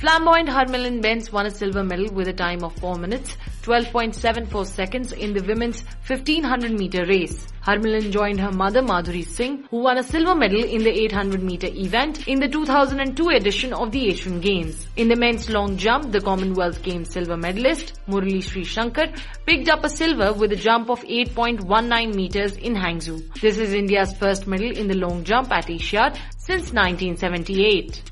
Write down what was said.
Flamboyant Harmilan Bains won a silver medal with a time of 4 minutes, 12.74 seconds in the women's 1500 meter race. Harmelin joined her mother Madhuri Singh, who won a silver medal in the 800 meter event in the 2002 edition of the Asian Games. In the men's long jump, the Commonwealth Games silver medalist, Murali Sreeshankar, picked up a silver with a jump of 8.19 meters in Hangzhou. This is India's first medal in the long jump at Asiad since 1978.